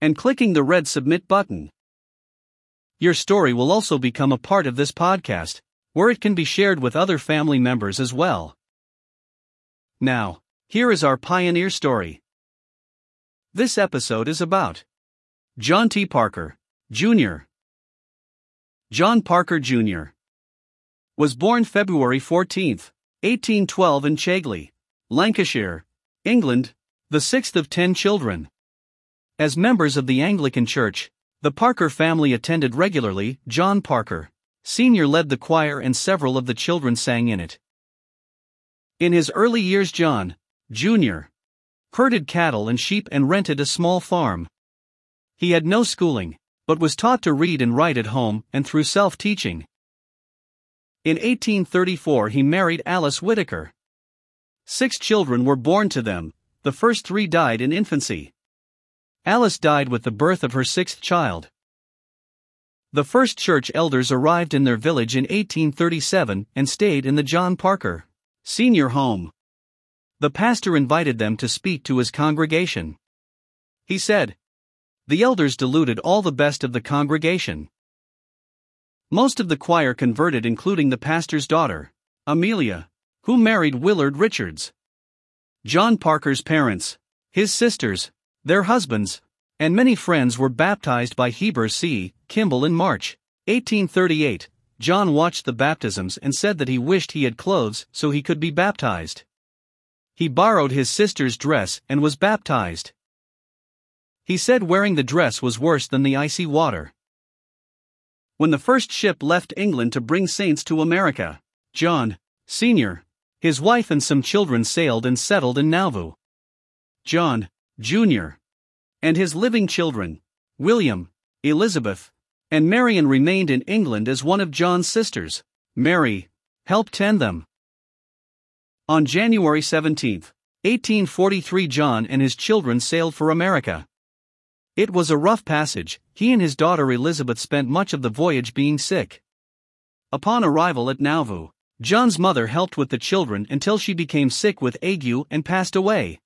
and clicking the red submit button. Your story will also become a part of this podcast, where it can be shared with other family members as well. Now, here is our pioneer story. This episode is about John T. Parker, Jr. John Parker, Jr. was born February 14, 1812 in Chaigley, Lancashire, England, the sixth of ten children. As members of the Anglican Church, the Parker family attended regularly. John Parker, Sr. led the choir and several of the children sang in it. In his early years, John, Jr., herded cattle and sheep and rented a small farm. He had no schooling, but was taught to read and write at home and through self teaching. In 1834, he married Alice Whitaker. Six children were born to them, the first three died in infancy. Alice died with the birth of her sixth child. The first church elders arrived in their village in 1837 and stayed in the John Parker senior home. The pastor invited them to speak to his congregation. He said, The elders deluded all the best of the congregation. Most of the choir converted, including the pastor's daughter, Amelia, who married Willard Richards. John Parker's parents, his sisters, their husbands, and many friends were baptized by Heber C. Kimball in March 1838. John watched the baptisms and said that he wished he had clothes so he could be baptized. He borrowed his sister's dress and was baptized. He said wearing the dress was worse than the icy water. When the first ship left England to bring saints to America, John, Sr., his wife and some children sailed and settled in Nauvoo. John, Jr., and his living children, William, Elizabeth, and Marion remained in England as one of John's sisters, Mary, helped tend them. On January 17, 1843, John and his children sailed for America. It was a rough passage, he and his daughter Elizabeth spent much of the voyage being sick. Upon arrival at Nauvoo, John's mother helped with the children until she became sick with ague and passed away.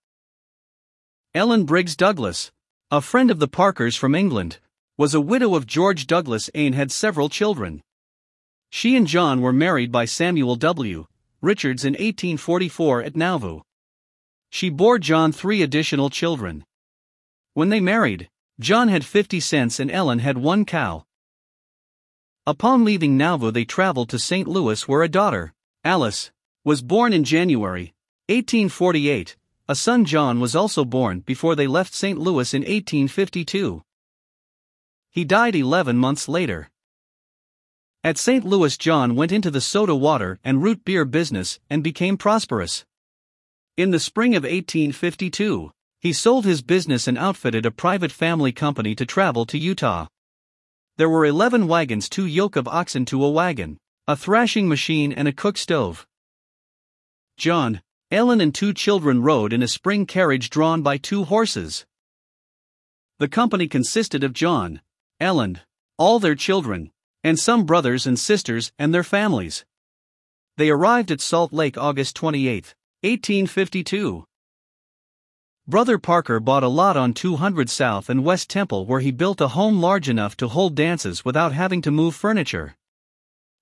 Ellen Briggs Douglas, a friend of the Parkers from England, was a widow of George Douglas and had several children. She and John were married by Samuel W. Richards in 1844 at Nauvoo. She bore John three additional children. When they married, John had 50 cents and Ellen had one cow. Upon leaving Nauvoo, they traveled to St. Louis, where a daughter, Alice, was born in January 1848 a son John was also born before they left St. Louis in 1852. He died 11 months later. At St. Louis, John went into the soda water and root beer business and became prosperous. In the spring of 1852, he sold his business and outfitted a private family company to travel to Utah. There were 11 wagons, two yoke of oxen to a wagon, a thrashing machine, and a cook stove. John, Ellen and two children rode in a spring carriage drawn by two horses. The company consisted of John, Ellen, all their children, and some brothers and sisters and their families. They arrived at Salt Lake August 28, 1852. Brother Parker bought a lot on 200 South and West Temple where he built a home large enough to hold dances without having to move furniture.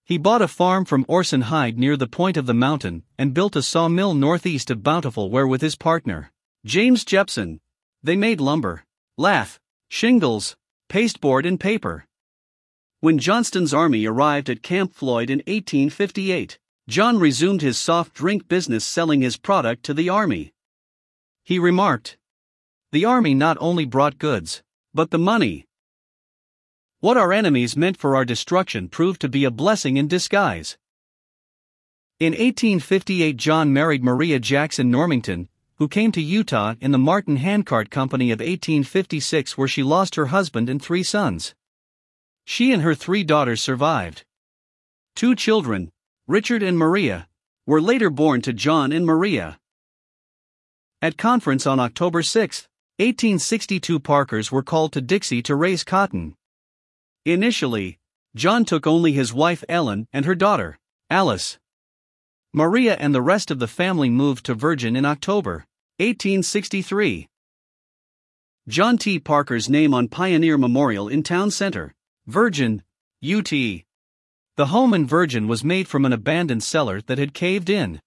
He bought a farm from Orson Hyde near the point of the mountain and built a sawmill northeast of Bountiful where with his partner, James Jepson, they made lumber, lath, shingles, pasteboard and paper. When Johnston's army arrived at Camp Floyd in 1858, John resumed his soft drink business selling his product to the army. He remarked, The army not only brought goods, but the money, what our enemies meant for our destruction proved to be a blessing in disguise. In 1858, John married Maria Jackson Normington, who came to Utah in the Martin Handcart Company of 1856, where she lost her husband and three sons. She and her three daughters survived. Two children, Richard and Maria, were later born to John and Maria. At conference on October 6, 1862, Parkers were called to Dixie to raise cotton. Initially, John took only his wife Ellen and her daughter, Alice. Maria and the rest of the family moved to Virgin in October 1863. John T. Parker's name on Pioneer Memorial in Town Center, Virgin, UT. The home in Virgin was made from an abandoned cellar that had caved in.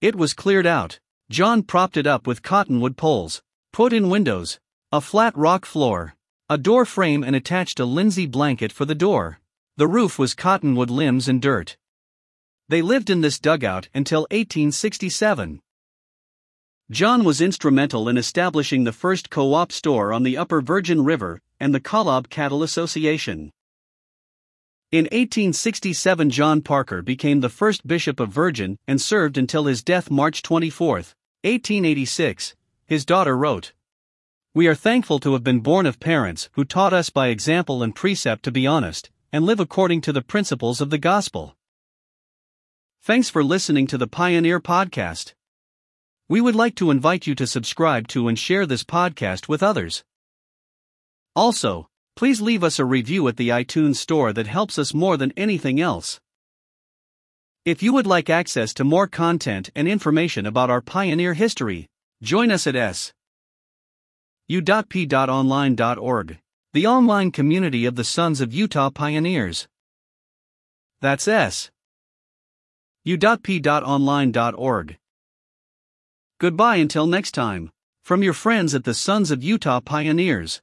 It was cleared out. John propped it up with cottonwood poles, put in windows, a flat rock floor, a door frame, and attached a linsey blanket for the door. The roof was cottonwood limbs and dirt. They lived in this dugout until 1867. John was instrumental in establishing the first co op store on the Upper Virgin River and the Kolob Cattle Association. In 1867, John Parker became the first bishop of Virgin and served until his death March 24, 1886. His daughter wrote, We are thankful to have been born of parents who taught us by example and precept to be honest and live according to the principles of the gospel. Thanks for listening to the Pioneer Podcast. We would like to invite you to subscribe to and share this podcast with others. Also, please leave us a review at the iTunes Store that helps us more than anything else. If you would like access to more content and information about our pioneer history, join us at s. u.p.online.org, the online community of the Sons of Utah Pioneers. That's s. u.p.online.org. Goodbye until next time. From your friends at the Sons of Utah Pioneers.